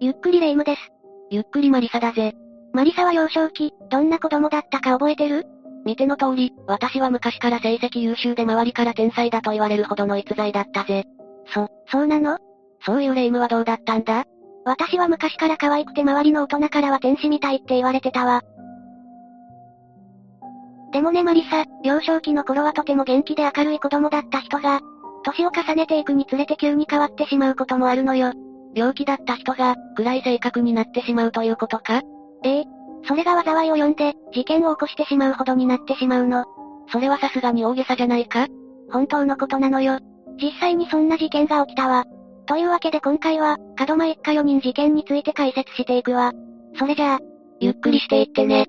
ゆっくりレ夢ムです。ゆっくりマリサだぜ。マリサは幼少期、どんな子供だったか覚えてる？見ての通り、私は昔から成績優秀で周りから天才だと言われるほどの逸材だったぜ。そ、そうなの？そういうレ夢ムはどうだったんだ？私は昔から可愛くて周りの大人からは天使みたいって言われてたわ。でもねマリサ、幼少期の頃はとても元気で明るい子供だった人が、年を重ねていくにつれて急に変わってしまうこともあるのよ。病気だった人が、暗い性格になってしまうということか？ええ。それが災いを呼んで、事件を起こしてしまうほどになってしまうの。それはさすがに大げさじゃないか？本当のことなのよ。実際にそんな事件が起きたわ。というわけで今回は、門間一家4人事件について解説していくわ。それじゃあ、ゆっくりしていってね。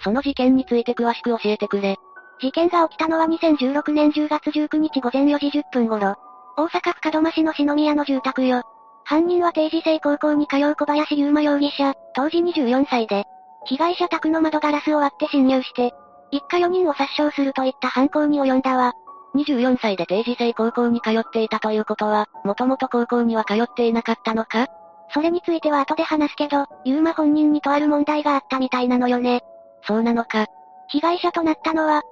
その事件について詳しく教えてくれ。事件が起きたのは2016年10月19日午前4時10分頃。大阪府門真市の篠宮の住宅よ。犯人は定時制高校に通う小林優馬容疑者、当時24歳で、被害者宅の窓ガラスを割って侵入して、一家4人を殺傷するといった犯行に及んだわ。24歳で定時制高校に通っていたということは、もともと高校には通っていなかったのか？それについては後で話すけど、優馬本人にとある問題があったみたいなのよね。そうなのか。被害者となったのは、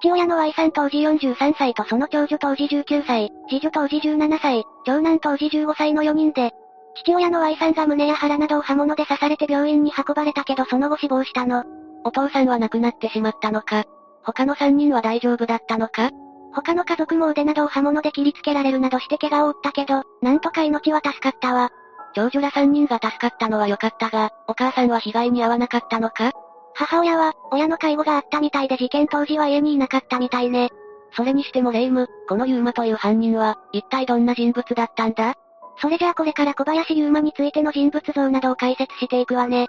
父親の Y さん当時43歳とその長女当時19歳、次女当時17歳、長男当時15歳の4人で、父親の Y さんが胸や腹などを刃物で刺されて病院に運ばれたけどその後死亡したの。お父さんは亡くなってしまったのか。他の3人は大丈夫だったのか他の家族も腕などを刃物で切りつけられるなどして怪我を負ったけど、なんとか命は助かったわ。長女ら3人が助かったのは良かったが、お母さんは被害に遭わなかったのか？母親は、親の介護があったみたいで事件当時は家にいなかったみたいね。それにしてもレイム、このユーマという犯人は、一体どんな人物だったんだ？それじゃあこれから小林ユーマについての人物像などを解説していくわね。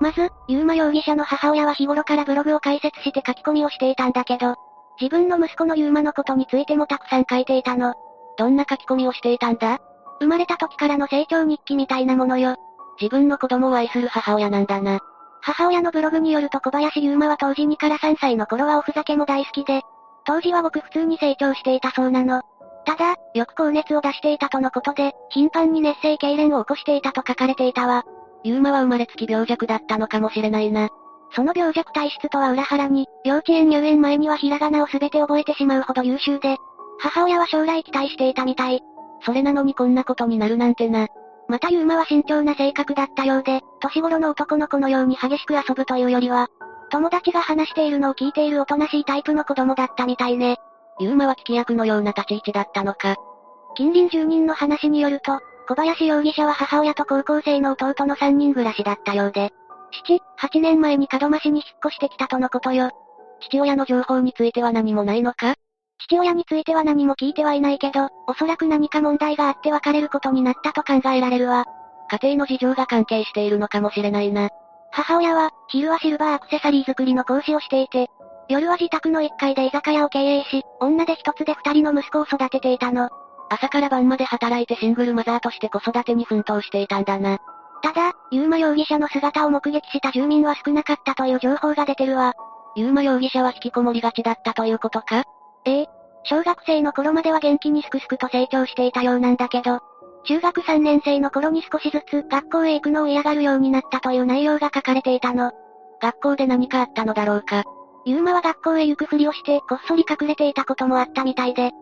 まず、ユーマ容疑者の母親は日頃からブログを解説して書き込みをしていたんだけど、自分の息子のユーマのことについてもたくさん書いていたの。どんな書き込みをしていたんだ？生まれた時からの成長日記みたいなものよ。自分の子供を愛する母親なんだな。母親のブログによると小林優馬は当時2から3歳の頃はおふざけも大好きで、当時はごく普通に成長していたそうなの。ただ、よく高熱を出していたとのことで、頻繁に熱性痙攣を起こしていたと書かれていたわ。ユーマは生まれつき病弱だったのかもしれないな。その病弱体質とは裏腹に、幼稚園入園前にはひらがなをすべて覚えてしまうほど優秀で、母親は将来期待していたみたい。それなのにこんなことになるなんてな。またユーマは慎重な性格だったようで、年頃の男の子のように激しく遊ぶというよりは、友達が話しているのを聞いているおとなしいタイプの子供だったみたいね。ユーマは聞き役のような立ち位置だったのか。近隣住人の話によると、小林容疑者は母親と高校生の弟の3人暮らしだったようで、7、8年前に門真市に引っ越してきたとのことよ。父親の情報については何もないのか？父親については何も聞いてはいないけど、おそらく何か問題があって別れることになったと考えられるわ。家庭の事情が関係しているのかもしれないな。母親は、昼はシルバーアクセサリー作りの講師をしていて、夜は自宅の1階で居酒屋を経営し、女で一つで二人の息子を育てていたの。朝から晩まで働いてシングルマザーとして子育てに奮闘していたんだな。ただ、ユーマ容疑者の姿を目撃した住民は少なかったという情報が出てるわ。ユーマ容疑者は引きこもりがちだったということか？ええ。小学生の頃までは元気にすくすくと成長していたようなんだけど、中学3年生の頃に少しずつ学校へ行くのを嫌がるようになったという内容が書かれていたの。学校で何かあったのだろうか。ユーマは学校へ行くふりをしてこっそり隠れていたこともあったみたいで、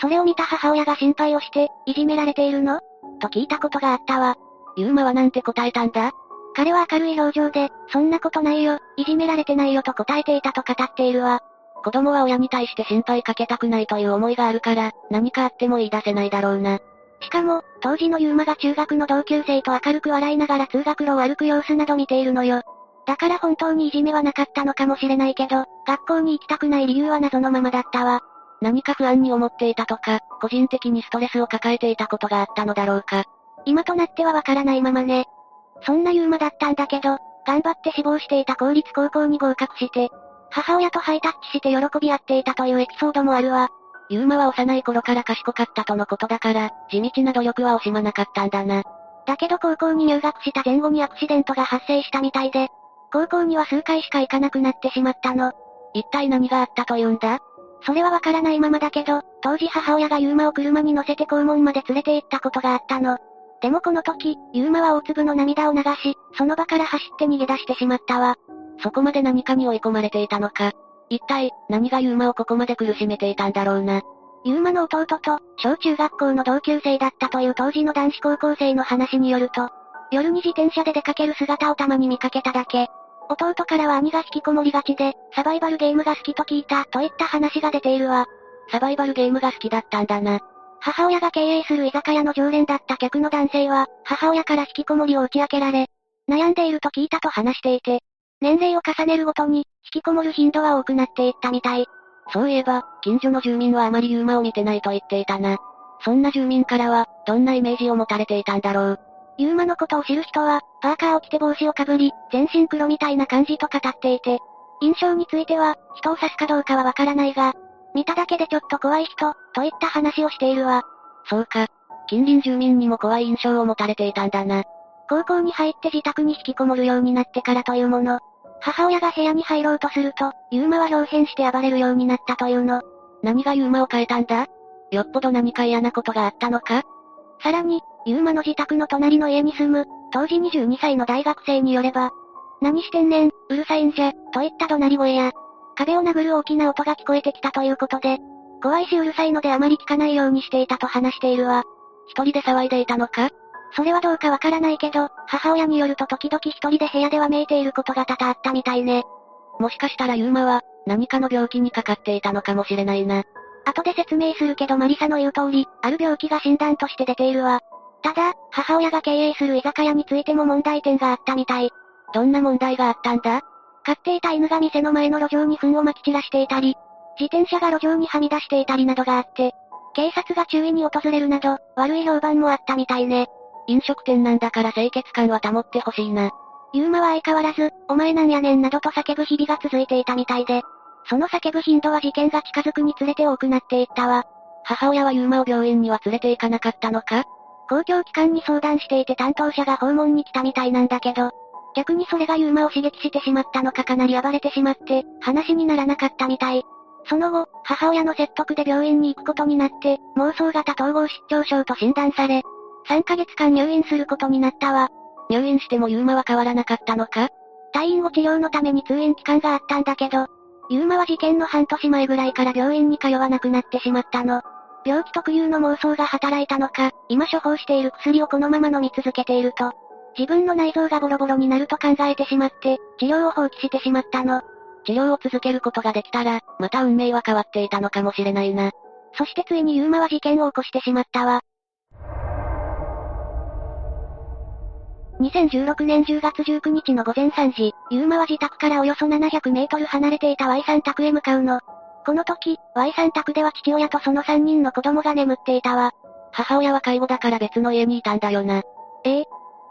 それを見た母親が心配をして、いじめられているの？と聞いたことがあったわ。ユーマはなんて答えたんだ？彼は明るい表情で、そんなことないよ、いじめられてないよと答えていたと語っているわ。子供は親に対して心配かけたくないという思いがあるから、何かあっても言い出せないだろうな。しかも、当時のユーマが中学の同級生と明るく笑いながら通学路を歩く様子など見ているのよ。だから本当にいじめはなかったのかもしれないけど、学校に行きたくない理由は謎のままだったわ。何か不安に思っていたとか、個人的にストレスを抱えていたことがあったのだろうか。今となってはわからないままね。そんなユーマだったんだけど、頑張って志望していた公立高校に合格して、母親とハイタッチして喜び合っていたというエピソードもあるわ。ユーマは幼い頃から賢かったとのことだから、地道な努力は惜しまなかったんだな。だけど高校に入学した前後にアクシデントが発生したみたいで、高校には数回しか行かなくなってしまったの。一体何があったというんだ？それはわからないままだけど、当時母親がユーマを車に乗せて校門まで連れて行ったことがあったの。でもこの時、ユーマは大粒の涙を流し、その場から走って逃げ出してしまったわ。そこまで何かに追い込まれていたのか。一体、何がユーマをここまで苦しめていたんだろうな。ユーマの弟と、小中学校の同級生だったという当時の男子高校生の話によると、夜に自転車で出かける姿をたまに見かけただけ。弟からは兄が引きこもりがちで、サバイバルゲームが好きと聞いた、といった話が出ているわ。サバイバルゲームが好きだったんだな。母親が経営する居酒屋の常連だった客の男性は、母親から引きこもりを打ち明けられ、悩んでいると聞いたと話していて、年齢を重ねるごとに、引きこもる頻度は多くなっていったみたい。そういえば、近所の住民はあまりユーマを見てないと言っていたな。そんな住民からは、どんなイメージを持たれていたんだろう。ユーマのことを知る人は、パーカーを着て帽子をかぶり、全身黒みたいな感じと語っていて、印象については、人を指すかどうかはわからないが、見ただけでちょっと怖い人、といった話をしているわ。そうか。近隣住民にも怖い印象を持たれていたんだな。高校に入って自宅に引きこもるようになってからというもの。母親が部屋に入ろうとすると、ユーマは表変して暴れるようになったというの。何がユーマを変えたんだ？よっぽど何か嫌なことがあったのか？さらに、ユーマの自宅の隣の家に住む、当時22歳の大学生によれば、何してんねん、うるさいんじゃ、といった怒鳴り声や、壁を殴る大きな音が聞こえてきたということで、怖いしうるさいのであまり聞かないようにしていたと話しているわ。一人で騒いでいたのか？それはどうかわからないけど、母親によると時々一人で部屋ではめいていることが多々あったみたいね。もしかしたらユーマは、何かの病気にかかっていたのかもしれないな。後で説明するけどマリサの言う通り、ある病気が診断として出ているわ。ただ、母親が経営する居酒屋についても問題点があったみたい。どんな問題があったんだ？飼っていた犬が店の前の路上に糞を撒き散らしていたり、自転車が路上にはみ出していたりなどがあって、警察が注意に訪れるなど、悪い評判もあったみたいね。飲食店なんだから清潔感は保ってほしいな。ユーマは相変わらず、お前なんやねんなどと叫ぶ日々が続いていたみたいで、その叫ぶ頻度は事件が近づくにつれて多くなっていったわ。母親はユーマを病院には連れて行かなかったのか？公共機関に相談していて担当者が訪問に来たみたいなんだけど、逆にそれがユーマを刺激してしまったのかかなり暴れてしまって、話にならなかったみたい。その後、母親の説得で病院に行くことになって、妄想型統合失調症と診断され、3ヶ月間入院することになったわ。入院してもユーマは変わらなかったのか？退院後治療のために通院期間があったんだけど、ユーマは事件の半年前ぐらいから病院に通わなくなってしまったの。病気特有の妄想が働いたのか、今処方している薬をこのまま飲み続けていると、自分の内臓がボロボロになると考えてしまって、治療を放棄してしまったの。治療を続けることができたら、また運命は変わっていたのかもしれないな。そしてついにユーマは事件を起こしてしまったわ。2016年10月19日の午前3時、ユーマは自宅からおよそ700メートル離れていた Y さん宅へ向かうの。この時、Y さん宅では父親とその3人の子供が眠っていたわ。母親は介護だから別の家にいたんだよな。ええ。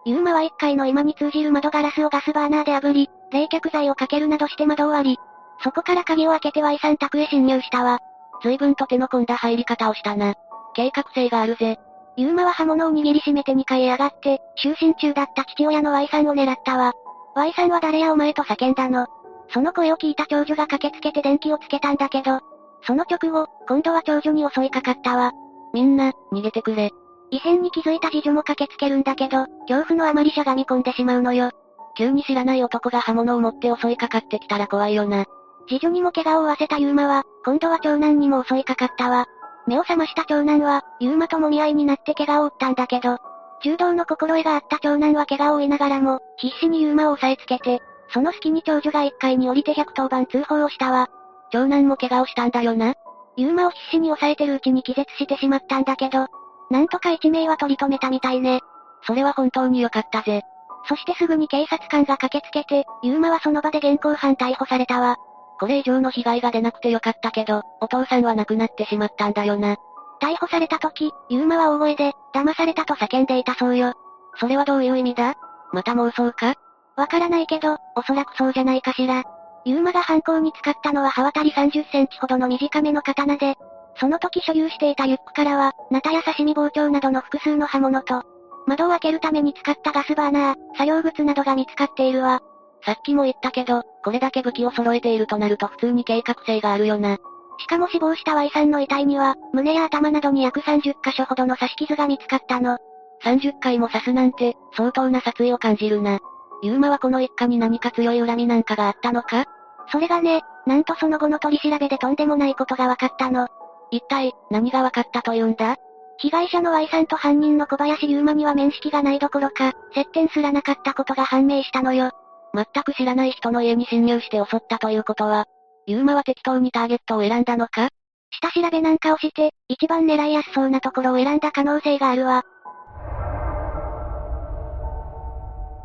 ユーマは1階の今に通じる窓ガラスをガスバーナーで炙り、冷却剤をかけるなどして窓を割り、そこから鍵を開けて Y さん宅へ侵入したわ。随分と手の込んだ入り方をしたな。計画性があるぜ。ユーマは刃物を握りしめて2階へ上がって、就寝中だった父親の Y さんを狙ったわ。Y さんは誰やお前と叫んだの？その声を聞いた長女が駆けつけて電気をつけたんだけど、その直後、今度は長女に襲いかかったわ。みんな、逃げてくれ。異変に気づいた次女も駆けつけるんだけど、恐怖のあまりしゃがみ込んでしまうのよ。急に知らない男が刃物を持って襲いかかってきたら怖いよな。次女にも怪我を負わせたユーマは、今度は長男にも襲いかかったわ。目を覚ました長男は、ユーマともみ合いになって怪我を負ったんだけど、柔道の心得があった長男は怪我を負いながらも、必死にユーマを押さえつけて、その隙に長女が1階に降りて110番通報をしたわ。長男も怪我をしたんだよな。ユーマを必死に抑えてるうちに気絶してしまったんだけど、なんとか一名は取り留めたみたいね。それは本当に良かったぜ。そしてすぐに警察官が駆けつけて、ユーマはその場で現行犯逮捕されたわ。これ以上の被害が出なくてよかったけど、お父さんは亡くなってしまったんだよな。逮捕された時、ユーマは大声で、騙されたと叫んでいたそうよ。それはどういう意味だ？また妄想か？わからないけど、おそらくそうじゃないかしら。ユーマが犯行に使ったのは刃渡り30センチほどの短めの刀で、その時所有していたリュックからは、ナタや刺身包丁などの複数の刃物と、窓を開けるために使ったガスバーナー、作業靴などが見つかっているわ。さっきも言ったけど、これだけ武器を揃えているとなると普通に計画性があるよな。しかも死亡した Y さんの遺体には、胸や頭などに約30箇所ほどの刺し傷が見つかったの。30回も刺すなんて、相当な殺意を感じるな。ユーマはこの一家に何か強い恨みなんかがあったのか？それがね、なんとその後の取り調べでとんでもないことが分かったの。一体、何が分かったというんだ？被害者の Y さんと犯人の小林優馬には面識がないどころか、接点すらなかったことが判明したのよ。全く知らない人の家に侵入して襲ったということは、ユーマは適当にターゲットを選んだのか？下調べなんかをして、一番狙いやすそうなところを選んだ可能性があるわ。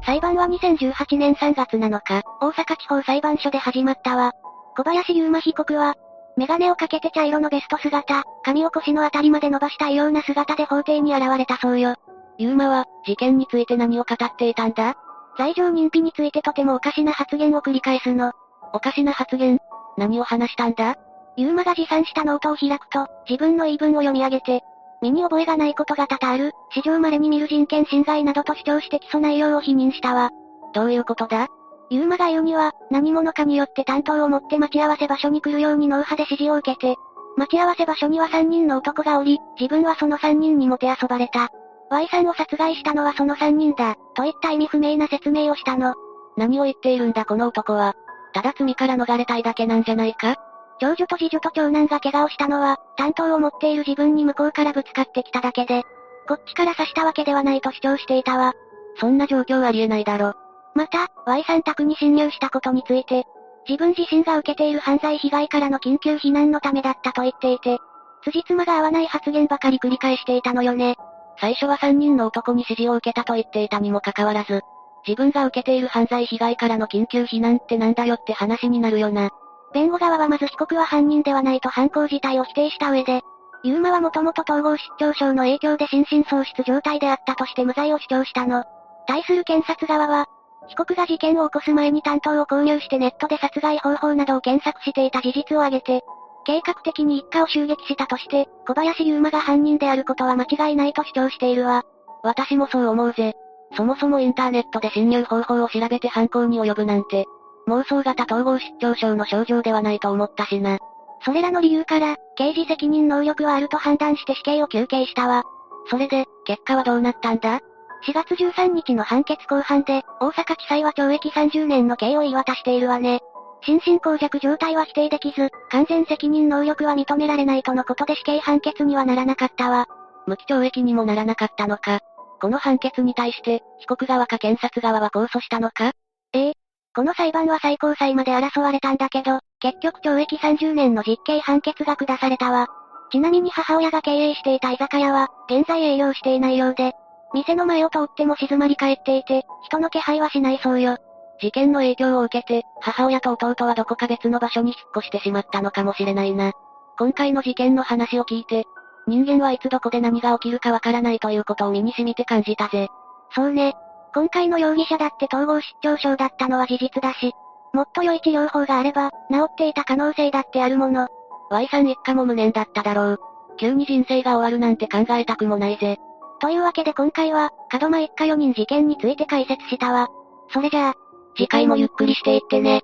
裁判は2018年3月7日、大阪地方裁判所で始まったわ。小林優馬被告は、メガネをかけて茶色のベスト姿、髪を腰のあたりまで伸ばした異様な姿で法廷に現れたそうよ。ユーマは、事件について何を語っていたんだ？罪状認否についてとてもおかしな発言を繰り返すの。おかしな発言？何を話したんだ？ユーマが持参したノートを開くと、自分の言い分を読み上げて、身に覚えがないことが多々ある、史上稀に見る人権侵害などと主張して起訴内容を否認したわ。どういうことだ？ユーマが言うには、何者かによって短刀を持って待ち合わせ場所に来るように脳波で指示を受けて、待ち合わせ場所には3人の男がおり、自分はその3人にもて遊ばれた。Y さんを殺害したのはその3人だ、といった意味不明な説明をしたの。何を言っているんだこの男は。ただ罪から逃れたいだけなんじゃないか？長女と次女と長男が怪我をしたのは、担当を持っている自分に向こうからぶつかってきただけで、こっちから刺したわけではないと主張していたわ。そんな状況ありえないだろ。また、Y さん宅に侵入したことについて、自分自身が受けている犯罪被害からの緊急避難のためだったと言っていて、辻褄が合わない発言ばかり繰り返していたのよね。最初は3人の男に指示を受けたと言っていたにもかかわらず、自分が受けている犯罪被害からの緊急避難ってなんだよって話になるよな。弁護側はまず被告は犯人ではないと犯行自体を否定した上で、ユーマはもともと統合失調症の影響で心神喪失状態であったとして無罪を主張したの。対する検察側は、被告が事件を起こす前に担当を購入してネットで殺害方法などを検索していた事実を挙げて、計画的に一家を襲撃したとして、小林優馬が犯人であることは間違いないと主張しているわ。私もそう思うぜ。そもそもインターネットで侵入方法を調べて犯行に及ぶなんて、妄想型統合失調症の症状ではないと思ったしな。それらの理由から、刑事責任能力はあると判断して死刑を求刑したわ。それで、結果はどうなったんだ？4月13日の判決公判で、大阪地裁は懲役30年の刑を言い渡しているわね。心神耗弱状態は否定できず、完全責任能力は認められないとのことで死刑判決にはならなかったわ。無期懲役にもならなかったのか。この判決に対して、被告側か検察側は控訴したのかええ。この裁判は最高裁まで争われたんだけど、結局懲役30年の実刑判決が下されたわ。ちなみに母親が経営していた居酒屋は、現在営業していないようで、店の前を通っても静まり返っていて、人の気配はしないそうよ。事件の影響を受けて、母親と弟はどこか別の場所に引っ越してしまったのかもしれないな。今回の事件の話を聞いて、人間はいつどこで何が起きるかわからないということを身に染みて感じたぜ。そうね。今回の容疑者だって統合失調症だったのは事実だし、もっと良い治療法があれば、治っていた可能性だってあるもの。Y さん一家も無念だっただろう。急に人生が終わるなんて考えたくもないぜ。というわけで今回は、門間一家4人事件について解説したわ。それじゃあ、次回もゆっくりしていってね。